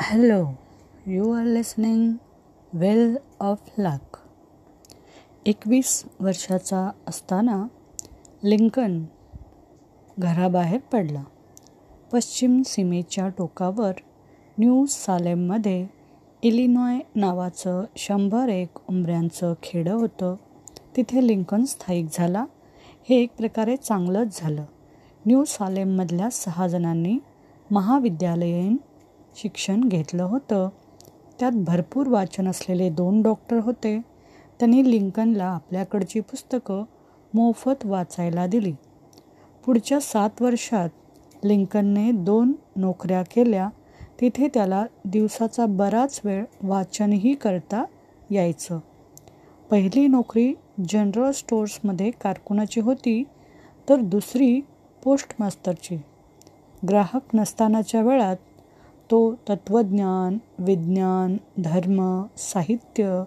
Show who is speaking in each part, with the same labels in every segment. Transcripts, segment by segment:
Speaker 1: Hello you are listening well of luck एकवीस वर्षाचा असताना लिंकन घराबाहेर पडला. पश्चिम सीमेच्या टोकावर न्यू सालेममध्ये इलिनॉय नावाचं शंभर एक उंबऱ्यांचं खेडं होतं. तिथे लिंकन स्थायिक झाला. हे एक प्रकारे चांगलंच झालं. न्यू सालेममधल्या सहा जणांनी महाविद्यालयीन शिक्षण घेतलं होतं. त्यात भरपूर वाचन असलेले दोन डॉक्टर होते. त्यांनी लिंकनला आपल्याकडची पुस्तकं मोफत वाचायला दिली. पुढच्या सात वर्षात लिंकनने दोन नोकऱ्या केल्या. तिथे त्याला दिवसाचा बराच वेळ वाचनही करता यायचं. पहिली नोकरी जनरल स्टोर्समध्ये कारकुनाची होती तर दुसरी पोस्टमास्तरची ग्राहक नसतानाच्या वेळात तो तत्त्वज्ञान विज्ञान धर्म साहित्य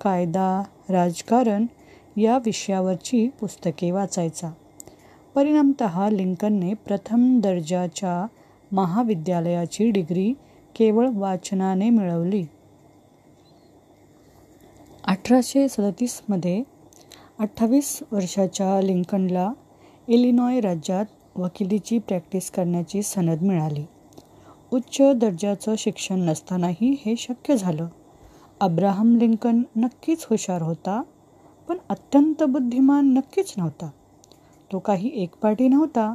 Speaker 1: कायदा राजकारण या विषयावरची पुस्तके वाचायचा. परिणामत लिंकनने प्रथम दर्जाच्या महाविद्यालयाची डिग्री केवळ वाचनाने मिळवली. अठराशे सदतीसमध्ये अठ्ठावीस वर्षाच्या लिंकनला इलिनॉय राज्यात वकिलीची प्रॅक्टिस करण्याची सनद मिळाली. उच्च दर्जाचं शिक्षण नसतानाही हे शक्य झालं. अब्राहम लिंकन नक्कीच हुशार होता पण अत्यंत बुद्धिमान नक्कीच नव्हता. तो काही एकपाटी नव्हता.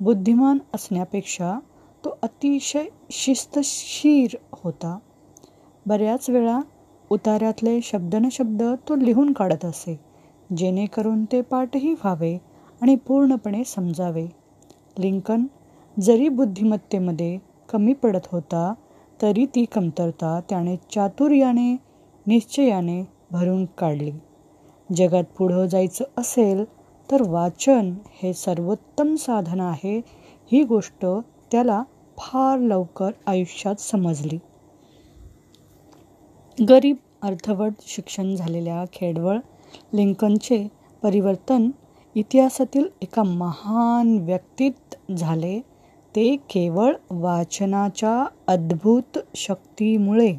Speaker 1: बुद्धिमान असण्यापेक्षा तो अतिशय शिस्तशीर होता. बऱ्याच वेळा उतार्यातले शब्द तो लिहून काढत असे जेणेकरून ते पाठही व्हावे आणि पूर्णपणे समजावे. लिंकन जरी बुद्धिमत्तेमध्ये कमी पडत होता तरी ती कमतरता त्याने चातुर्याने निश्चयाने भरून काढली. जगात पुढं जायचं असेल तर वाचन हे सर्वोत्तम साधन आहे ही गोष्ट त्याला फार लवकर आयुष्यात समजली. गरीब अर्थवट शिक्षण झालेल्या खेडवळ लिंकनचे परिवर्तन इतिहासातील एका महान व्यक्तीत झाले. ते केवळ वाचनाच्या अद्भुत शक्तीमुळे.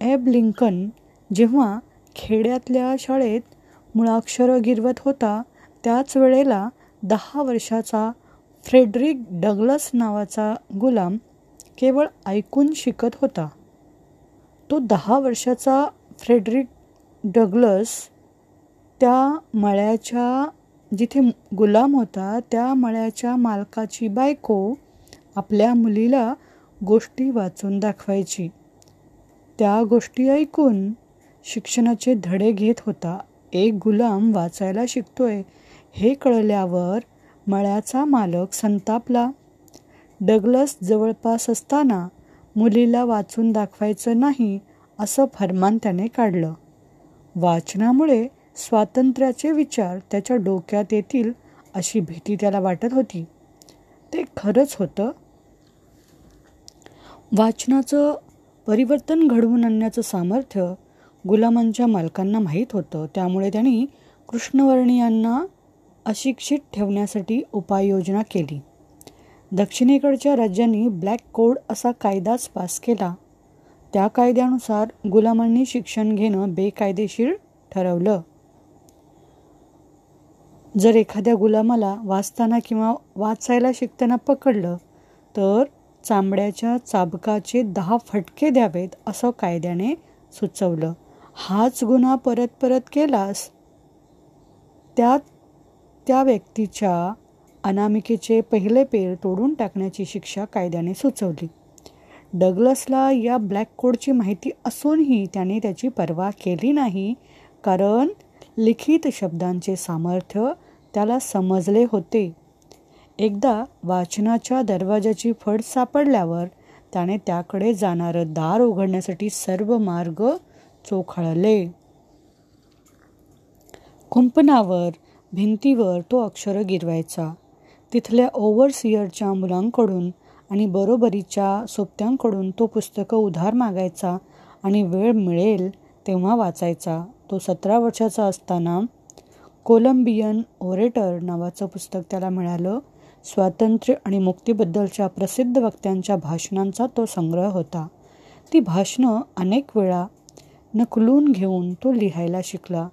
Speaker 1: एब लिंकन जेव्हा खेड्यातल्या शाळेत मुळाक्षरं गिरवत होता त्याच वेळेला दहा वर्षाचा फ्रेडरिक डगलस नावाचा गुलाम केवळ ऐकून शिकत होता. तो दहा वर्षाचा फ्रेडरिक डगलस त्या मळ्याच्या जिथे गुलाम होता त्या मळ्याच्या मालकाची बायको आपल्या मुलीला गोष्टी वाचून दाखवायची. त्या गोष्टी ऐकून शिक्षणाचे धडे घेत होता. एक गुलाम वाचायला शिकतोय हे कळल्यावर मळ्याचा मालक संतापला. डगलस जवळपास असताना मुलीला वाचून दाखवायचं नाही असं फरमान त्याने काढलं. वाचनामुळे स्वातंत्र्याचे विचार त्याच्या डोक्यात येतील अशी भीती त्याला वाटत होती. ते खरंच होतं? वाचनाचं परिवर्तन घडवून आणण्याचं सामर्थ्य गुलामांच्या मालकांना माहीत होतं. त्यामुळे त्यांनी कृष्णवर्णीयांना अशिक्षित ठेवण्यासाठी उपाययोजना केली. दक्षिणेकडच्या राज्यांनी ब्लॅक कोड असा कायदाच पास केला. त्या कायद्यानुसार गुलामांनी शिक्षण घेणं बेकायदेशीर ठरवलं. जर एखाद्या गुलामाला वाचताना किंवा वाचायला शिकताना पकडलं तर चांबड्याच्या चाबकाचे दहा फटके द्यावेत असं कायद्याने सुचवलं. हाच गुन्हा परत परत केलास? त्यात त्या व्यक्तीच्या अनामिकेचे पहिले पेर तोडून टाकण्याची शिक्षा कायद्याने सुचवली. डगलसला या ब्लॅक कोडची माहिती असूनही त्याने त्याची पर्वा केली नाही कारण लिखित शब्दांचे सामर्थ्य त्याला समजले होते. एकदा वाचनाच्या दरवाजाची फड सापडल्यावर त्याने त्याकडे जाणारं दार उघडण्यासाठी सर्व मार्ग चोखाळले. कुंपणावर भिंतीवर तो अक्षर गिरवायचा. तिथल्या ओव्हरसियरच्या मुलांकडून आणि बरोबरीच्या सोबत्यांकडून तो पुस्तकं उधार मागायचा आणि वेळ मिळेल तेव्हा वाचायचा. तो सतरा वर्षाचा असताना कोलंबियन ओरेटर नावाचं पुस्तक त्याला मिळालं. स्वातंत्र्य आणि मुक्तीबद्दलच्या प्रसिद्ध वक्त्यांच्या भाषणांचा तो संग्रह होता. ती भाषणं अनेक वेळा नकलून घेऊन तो लिहायला शिकला.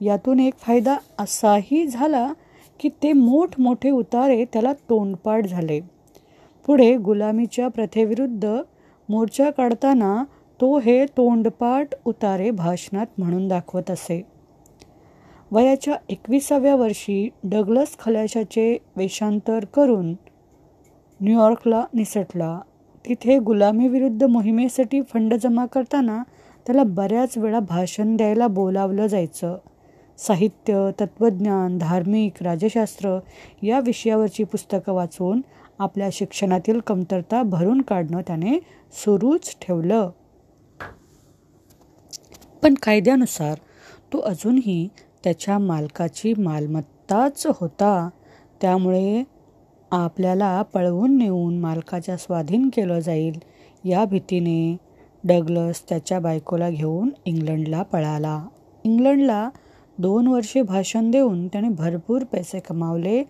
Speaker 1: यातून एक फायदा असाही झाला की ते मोठमोठे उतारे त्याला तोंडपाठ झाले. पुढे गुलामीच्या प्रथेविरुद्ध मोर्चा काढताना तो हे तोंडपाठ उतारे भाषणात म्हणून दाखवत असे. वयाच्या एकविसाव्या वर्षी डगलस खलाशाचे वेषांतर करून न्यूयॉर्कला निसटला. तिथे गुलामीविरुद्ध मोहिमेसाठी फंड जमा करताना त्याला बऱ्याच वेळा भाषण द्यायला बोलावलं जायचं. साहित्य तत्त्वज्ञान धार्मिक राजशास्त्र या विषयावरची पुस्तकं वाचून आपल्या शिक्षणातील कमतरता भरून काढणं त्याने सुरूच ठेवलं. पण कायद्यानुसार तो अजूनही त्याच्या मालकाची मालमत्ताच होता. त्यामुळे आपल्याला पळवून नेऊन मालकाच्या स्वाधीन केलं जाईल या भीतीने डगलस त्याच्या बायकोला घेऊन इंग्लंडला पळाला. इंग्लंडला दोन वर्षे भाषण देऊन त्याने भरपूर पैसे कमावले.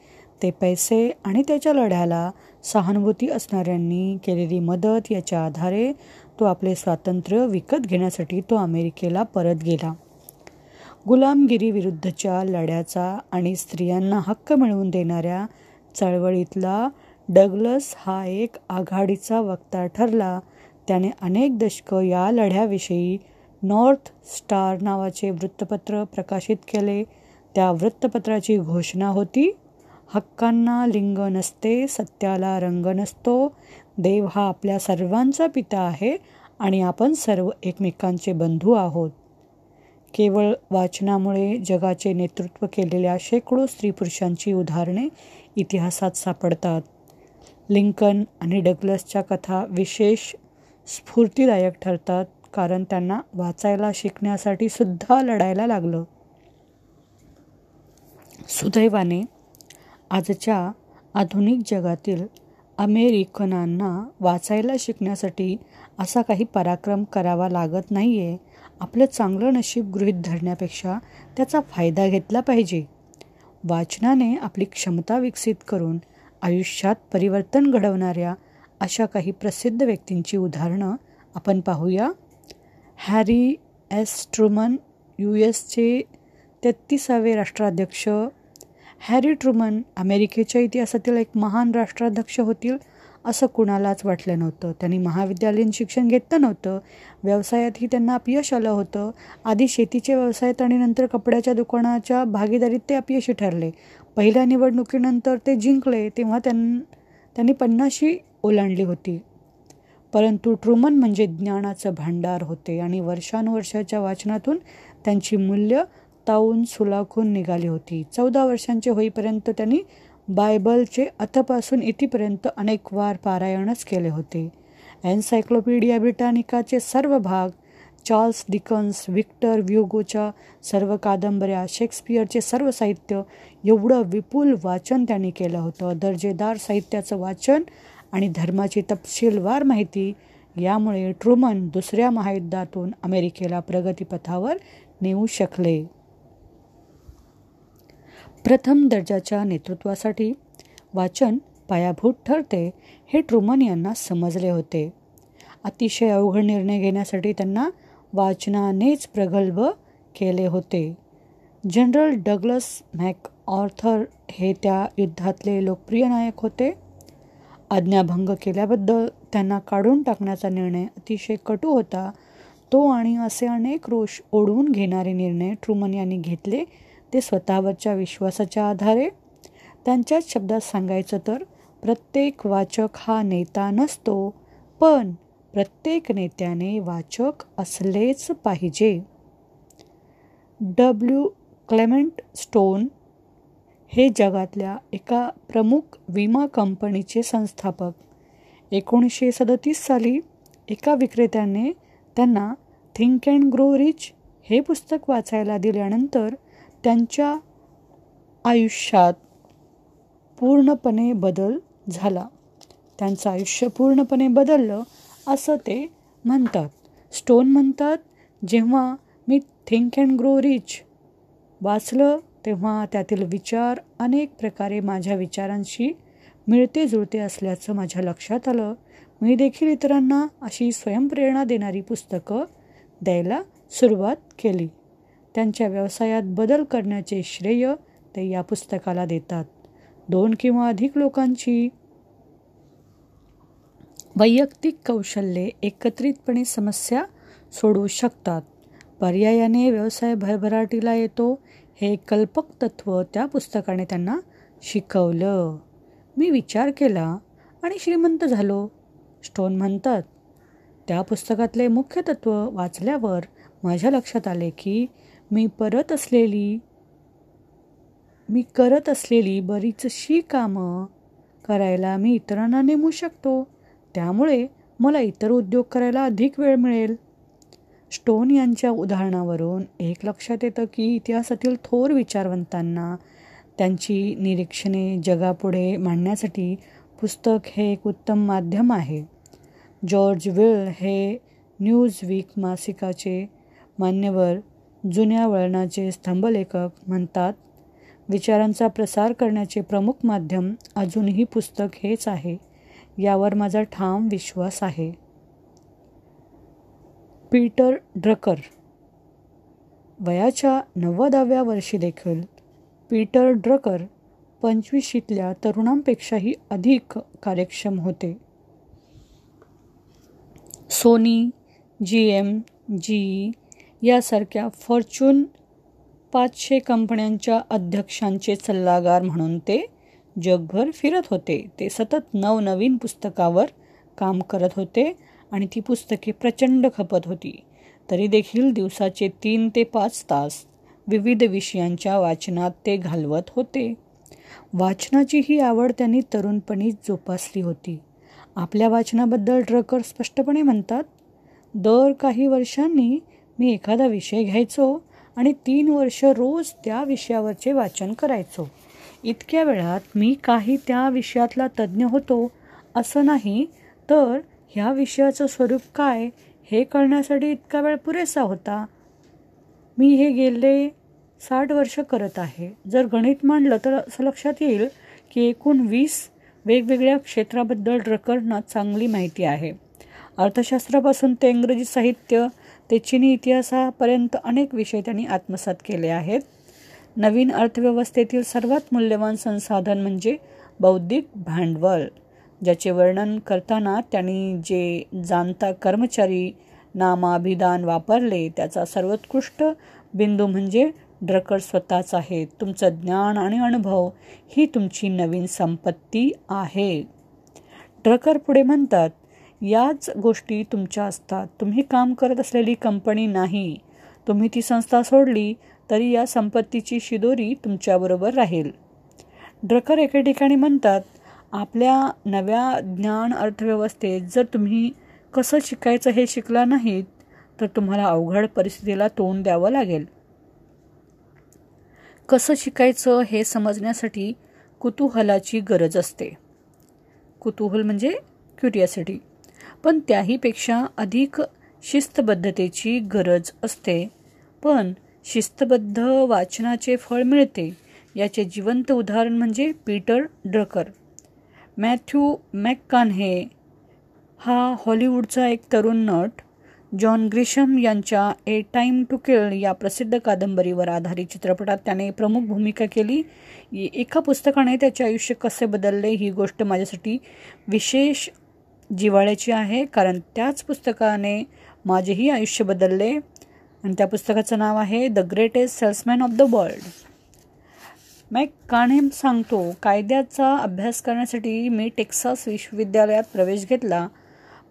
Speaker 1: ते पैसे आणि त्याच्या लढ्याला सहानुभूती असणाऱ्यांनी केलेली मदत याच्या आधारे तो आपले स्वातंत्र्य विकत घेण्यासाठी तो अमेरिकेला परत गेला. गुलामगिरीविरुद्धच्या लढ्याचा आणि स्त्रियांना हक्क मिळवून देणाऱ्या चळवळीतला डगलस हा एक आघाडीचा वक्ता ठरला. त्याने अनेक दशकं या लढ्याविषयी नॉर्थ स्टार नावाचे वृत्तपत्र प्रकाशित केले. त्या वृत्तपत्राची घोषणा होती हक्कांना लिंग नसते सत्याला रंग नसतो देव हा आपल्या सर्वांचा पिता आहे आणि आपण सर्व एकमेकांचे बंधू आहोत. केवळ वाचनामुळे जगाचे नेतृत्व केलेल्या शेकडो स्त्री पुरुषांची उदाहरणे इतिहासात सापडतात. लिंकन आणि डगलसच्या कथा विशेष स्फूर्तीदायक ठरतात कारण त्यांना वाचायला शिकण्यासाठी सुद्धा लढायला लागलं. सुदैवाने आजच्या आधुनिक जगातील अमेरिकनांना वाचायला शिकण्यासाठी असा काही पराक्रम करावा लागत नाही आहे आपलं चांगलं नशीब गृहीत धरण्यापेक्षा त्याचा फायदा घेतला पाहिजे. वाचनाने आपली क्षमता विकसित करून आयुष्यात परिवर्तन घडवणाऱ्या अशा काही प्रसिद्ध व्यक्तींची उदाहरणं आपण पाहूया. हॅरी एस ट्रुमन यू एसचे तेहत्तीसावे राष्ट्राध्यक्ष हॅरी ट्रुमन अमेरिकेच्या इतिहासातील एक महान राष्ट्राध्यक्ष होतील असं कुणालाच वाटलं नव्हतं. त्यांनी महाविद्यालयीन शिक्षण घेतलं नव्हतं. व्यवसायातही त्यांना अपयश आलं होतं. आधी शेतीच्या व्यवसायात आणि नंतर कपड्याच्या दुकानाच्या भागीदारीत ते अपयशी ठरले. पहिल्या निवडणुकीनंतर ते जिंकले तेव्हा त्यां त्यांनी पन्नाशी ओलांडली होती. परंतु ट्रुमन म्हणजे ज्ञानाचं भांडार होते आणि वर्षानुवर्षाच्या वाचनातून त्यांची मूल्य तावून सुलाखून निघाली होती. चौदा वर्षांचे होईपर्यंत त्यांनी बायबलचे अथपासून इथेपर्यंत अनेक वार पारायणच केले होते. एन्सायक्लोपीडिया ब्रिटानिकाचे सर्व भाग चार्ल्स डिकन्स विक्टर व्ह्युगोच्या सर्व कादंबऱ्या शेक्सपियरचे सर्व साहित्य एवढं विपुल वाचन त्यांनी केलं होतं. दर्जेदार साहित्याचं वाचन आणि धर्माची तपशीलवार माहिती यामुळे ट्रुमन दुसऱ्या महायुद्धातून अमेरिकेला प्रगतीपथावर नेऊ शकले. प्रथम दर्जाच्या नेतृत्वासाठी वाचन पायाभूत ठरते हे ट्रुमन यांना समजले होते. अतिशय अवघड निर्णय घेण्यासाठी त्यांना वाचनानेच प्रगल्भ केले होते. जनरल डगलस मॅक ऑर्थर हे त्या युद्धातले लोकप्रिय नायक होते. आज्ञाभंग केल्याबद्दल त्यांना काढून टाकण्याचा निर्णय अतिशय कटू होता. तो आणि असे अनेक रोष ओढवून घेणारे निर्णय ट्रुमन यांनी घेतले ते स्वतःवरच्या विश्वासाच्या आधारे. त्यांच्याच शब्दात सांगायचं तर प्रत्येक वाचक हा नेता नसतो पण प्रत्येक नेत्याने वाचक असलेच पाहिजे. डब्ल्यू. क्लेमेंट स्टोन हे जगातल्या एका प्रमुख विमा कंपनीचे संस्थापक. एकोणीसशे सदतीस साली एका विक्रेत्याने त्यांना थिंक अँड ग्रो रिच हे पुस्तक वाचायला दिल्यानंतर त्यांच्या आयुष्यात पूर्णपणे बदल झाला. त्यांचं आयुष्य पूर्णपणे बदललं असं ते म्हणतात. स्टोन म्हणतात जेव्हा मी थिंक अँड ग्रो रिच वाचलं तेव्हा त्यातील विचार अनेक प्रकारे माझ्या विचारांशी मिळते जुळते असल्याचं माझ्या लक्षात आलं. मी देखील इतरांना अशी स्वयंप्रेरणा देणारी पुस्तकं द्यायला सुरुवात केली. त्यांच्या व्यवसायात बदल करण्याचे श्रेय ते या पुस्तकाला देतात. दोन किंवा अधिक लोकांची वैयक्तिक कौशल्ये एकत्रितपणे समस्या सोडवू शकतात. पर्यायाने व्यवसाय भरभराटीला येतो हे कल्पक तत्त्व त्या पुस्तकाने त्यांना शिकवलं. मी विचार केला आणि श्रीमंत झालो. स्टोन म्हणतात त्या पुस्तकातले मुख्य तत्त्व वाचल्यावर माझ्या लक्षात आले की मी परत असलेली मी करत असलेली बरीचशी कामं करायला मी इतरांना नेमू शकतो. त्यामुळे मला इतर उद्योग करायला अधिक वेळ मिळेल. स्टोन यांच्या उदाहरणावरून एक लक्षात येतं की इतिहासातील थोर विचारवंतांना त्यांची निरीक्षणे जगापुढे मांडण्यासाठी पुस्तक हे एक उत्तम माध्यम आहे. जॉर्ज विल हे न्यूज वीक मासिकाचे मान्यवर जुन्या वळणाचे स्तंभलेखक म्हणतात विचारांचा प्रसार करण्याचे प्रमुख माध्यम अजूनही पुस्तक हेच आहे यावर माझा ठाम विश्वास आहे. Peter Drucker. वयाच्या नव्वदाव्या वर्षी देखील पीटर ड्रकर पंचवीशीतल्या तरुणांपेक्षाही अधिक कार्यक्षम होते. सोनी जी एम जी यासारख्या फॉर्च्यून पाचशे कंपन्यांच्या अध्यक्षांचे सल्लागार म्हणून ते जगभर फिरत होते. ते सतत नवनवीन पुस्तकावर काम करत होते आणि ती पुस्तके प्रचंड खपत होती. तरी देखील दिवसाचे तीन ते पाच तास विविध विषयांच्या वाचनात ते घालवत होते. वाचनाची ही आवड त्यांनी तरुणपणीच जोपासली होती. आपल्या वाचनाबद्दल ड्रकर स्पष्टपणे म्हणतात दर काही वर्षांनी मी एखादा विषय घ्यायचो आणि तीन वर्ष रोज त्या विषयावरचे वाचन करायचो. इतक्या वेळात मी काही त्या विषयातला तज्ज्ञ होतो असं नाही तर ह्या विषयाचं स्वरूप काय हे कळण्यासाठी इतका वेळ पुरेसा होता. मी हे गेले साठ वर्ष करत आहे. जर गणित मांडलं तर असं लक्षात येईल की एकूण वीस वेगवेगळ्या क्षेत्राबद्दल ड्रकरना चांगली माहिती आहे. अर्थशास्त्रापासून ते इंग्रजी साहित्य ते चिनी इतिहासापर्यंत अनेक विषय त्यांनी आत्मसात केले आहेत. नवीन अर्थव्यवस्थेतील सर्वात मूल्यवान संसाधन म्हणजे बौद्धिक भांडवल ज्याचे वर्णन करताना त्यांनी जे जाणता कर्मचारी नामाभिधान वापरले त्याचा सर्वोत्कृष्ट बिंदू म्हणजे ड्रकर स्वतःच आहे. तुमचं ज्ञान आणि अनुभव ही तुमची नवीन संपत्ती आहे. ड्रकर पुढे म्हणतात याच गोष्टी तुमच्या असतात. तुम्ही काम करत असलेली कंपनी नाही. तुम्ही ती संस्था सोडली तरी या संपत्तीची शिदोरी तुमच्याबरोबर राहील. ड्रकर एके ठिकाणी म्हणतात आपल्या नव्या ज्ञान अर्थव्यवस्थेत जर तुम्ही कसं शिकायचं हे शिकला नाहीत तर तुम्हाला अवघड परिस्थितीला तोंड द्यावं लागेल. कसं शिकायचं हे समजण्यासाठी कुतूहलाची गरज असते. कुतूहल म्हणजे क्युरियासिटी पण त्याहीपेक्षा अधिक शिस्तबद्धतेची गरज असते. पण शिस्तबद्ध वाचनाचे फळ मिळते. याचे जिवंत उदाहरण म्हणजे पीटर ड्रकर. मॅथ्यू मॅककान्हे हा हॉलिवूडचा एक तरुण नट. जॉन ग्रिशम यांच्या ए टाईम टू किल या प्रसिद्ध कादंबरीवर आधारित चित्रपटात त्याने प्रमुख भूमिका केली. एका पुस्तकाने त्याचे आयुष्य कसे बदलले ही गोष्ट माझ्यासाठी विशेष जिवाळ्याची आहे कारण त्याच पुस्तकाने माझेही आयुष्य बदलले. आणि त्या पुस्तकाचं नाव आहे the greatest salesman of the world Mac काणेम सांगतो. कायद्याचा अभ्यास करण्यासाठी मी टेक्सास विश्वविद्यालयात प्रवेश घेतला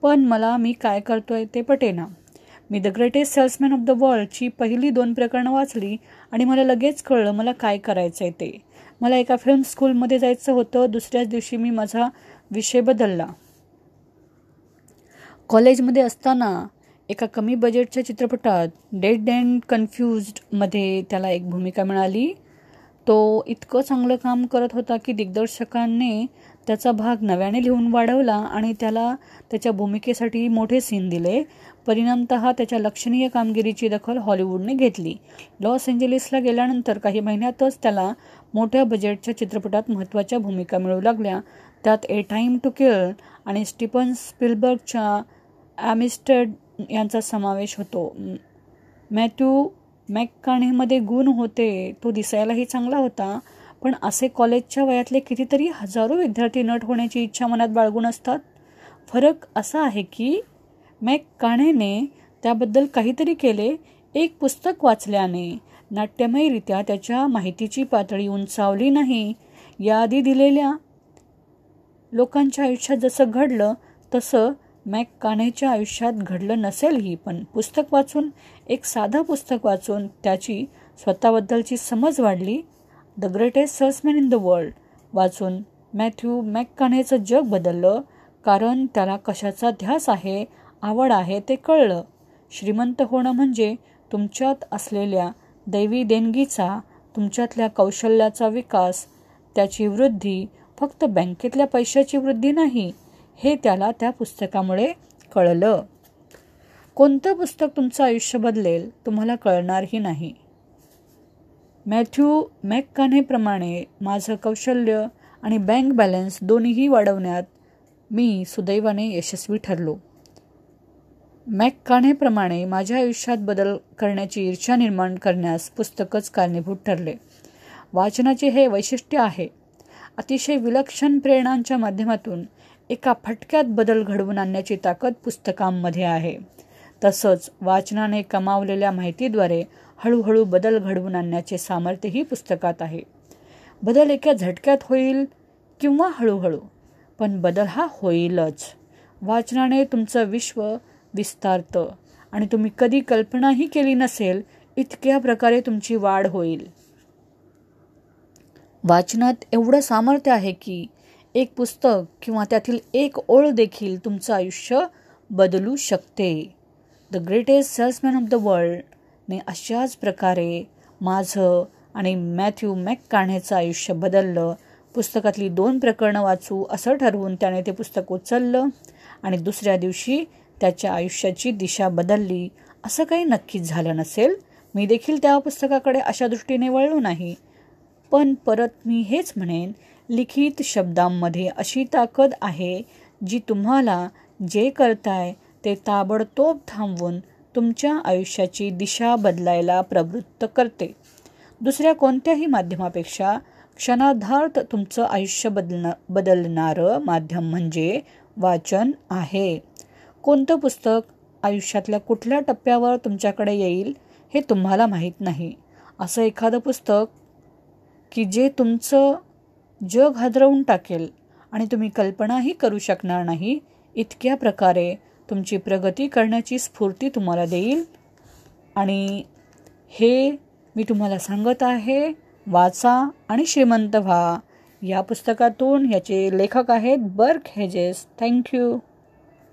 Speaker 1: पण मला मी काय करतो आहे ते पटेना. मी the greatest salesman of the वर्ल्डची पहिली दोन प्रकरणं वाचली आणि मला लगेच कळलं मला काय करायचं आहे ते. मला एका फिल्म स्कूलमध्ये जायचं होतं. दुसऱ्याच दिवशी मी माझा विषय बदलला. कॉलेजमध्ये असताना एका कमी बजेटच्या चित्रपटात डेड अँड कन्फ्युज्डमध्ये त्याला एक भूमिका मिळाली. तो इतकं चांगलं काम करत होता की दिग्दर्शकांनी त्याचा भाग नव्याने लिहून वाढवला आणि त्याला त्याच्या भूमिकेसाठी मोठे सीन दिले. परिणामत त्याच्या लक्षणीय कामगिरीची दखल हॉलिवूडने घेतली. लॉस एंजलिसला गेल्यानंतर काही महिन्यातच त्याला मोठ्या बजेटच्या चित्रपटात महत्त्वाच्या भूमिका मिळू लागल्या. त्यात ए टाईम टू किल आणि स्टीफन स्पिलबर्गच्या ॲमिस्टर्ड यांचा समावेश होतो. मॅथ्यू मॅककाणेमध्ये गुण होते तो दिसायलाही चांगला होता पण असे कॉलेजच्या वयातले कितीतरी हजारो विद्यार्थी नट होण्याची इच्छा मनात बाळगून असतात. फरक असा आहे की मॅक काणेने त्याबद्दल काहीतरी केले एक पुस्तक वाचल्याने. नाट्यमयरित्या त्याच्या माहितीची पातळी उंचावली नाही. याआधी दिलेल्या लोकांच्या आयुष्यात जसं घडलं तसं मॅक कानेच्या आयुष्यात घडलं नसेलही पण पुस्तक वाचून एक साधं पुस्तक वाचून त्याची स्वतःबद्दलची समज वाढली. The greatest salesman in the world वाचून मॅथ्यू मॅककान्हेचं जग बदललं कारण त्याला कशाचा ध्यास आहे आवड आहे ते कळलं. श्रीमंत होणं म्हणजे तुमच्यात असलेल्या दैवी देणगीचा तुमच्यातल्या कौशल्याचा विकास त्याची वृद्धी फक्त बँकेतल्या पैशाची वृद्धी नाही हे त्याला त्या पुस्तकामुळे कळलं. कोणतं पुस्तक तुमचं आयुष्य बदलेल तुम्हाला कळणारही नाही. मॅथ्यू मॅककानेप्रमाणे माझं कौशल्य आणि बँक बॅलन्स दोन्हीही वाढवण्यात मी सुदैवाने यशस्वी ठरलो. मॅककानेप्रमाणे माझ्या आयुष्यात बदल करण्याची ईर्षा निर्माण करण्यास पुस्तकच कारणीभूत ठरले. वाचनाचे हे वैशिष्ट्य आहे. अतिशय विलक्षण प्रेरणांच्या माध्यमातून एका फटक्यात बदल घडवून आणण्याची ताकद पुस्तकांमध्ये आहे. तसंच वाचनाने कमावलेल्या माहितीद्वारे हळूहळू बदल घडवून आणण्याचे सामर्थ्यही पुस्तकात आहे. बदल एका झटक्यात होईल किंवा हळूहळू पण बदल हा होईलच. वाचनाने तुमचं विश्व विस्तारतं आणि तुम्ही कधी कल्पनाही केली नसेल इतक्या प्रकारे तुमची वाढ होईल. वाचनात एवढं सामर्थ्य आहे की एक पुस्तक किंवा त्यातील एक ओळ देखील तुमचं आयुष्य बदलू शकते. The greatest salesman of the वर्ल्डने अशाच प्रकारे माझं आणि मॅथ्यू मॅक काढण्याचं आयुष्य बदललं. पुस्तकातली दोन प्रकरणं वाचू असं ठरवून त्याने ते पुस्तक उचललं आणि दुसऱ्या दिवशी त्याच्या आयुष्याची दिशा बदलली. असं काही नक्कीच झालं नसेल. मी देखील त्या पुस्तकाकडे अशा दृष्टीने वळलो नाही. पण परत मी हेच म्हणेन लिखित शब्दांमध्ये अशी ताकद आहे जी तुम्हाला जे करताय ते ताबडतोब थांबवून तुमच्या आयुष्याची दिशा बदलायला प्रवृत्त करते. दुसऱ्या कोणत्याही माध्यमापेक्षा क्षणार्धार्थ तुमचं आयुष्य बदलणं बदलणारं माध्यम म्हणजे वाचन आहे. कोणतं पुस्तक आयुष्यातल्या कुठल्या टप्प्यावर तुमच्याकडे येईल हे तुम्हाला माहीत नाही. असं एखादं पुस्तक की जे तुमचं जग हादरवून टाकेल आणि तुम्ही कल्पनाही करू शकणार नाही इतक्या प्रकारे तुमची प्रगती करण्याची स्फूर्ती तुम्हाला देईल. आणि हे मी तुम्हाला सांगत आहे वाचा आणि श्रीमंत व्हा. या पुस्तकातून याचे लेखक आहेत बर्क हेजेस. थँक्यू.